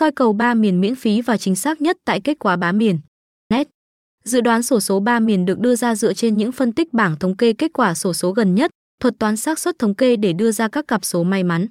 soi cầu ba miền miễn phí và chính xác nhất tại kết quả bá miền. Net. Dự đoán sổ số ba miền được đưa ra dựa trên những phân tích bảng thống kê kết quả sổ số gần nhất, thuật toán xác suất thống kê để đưa ra các cặp số may mắn.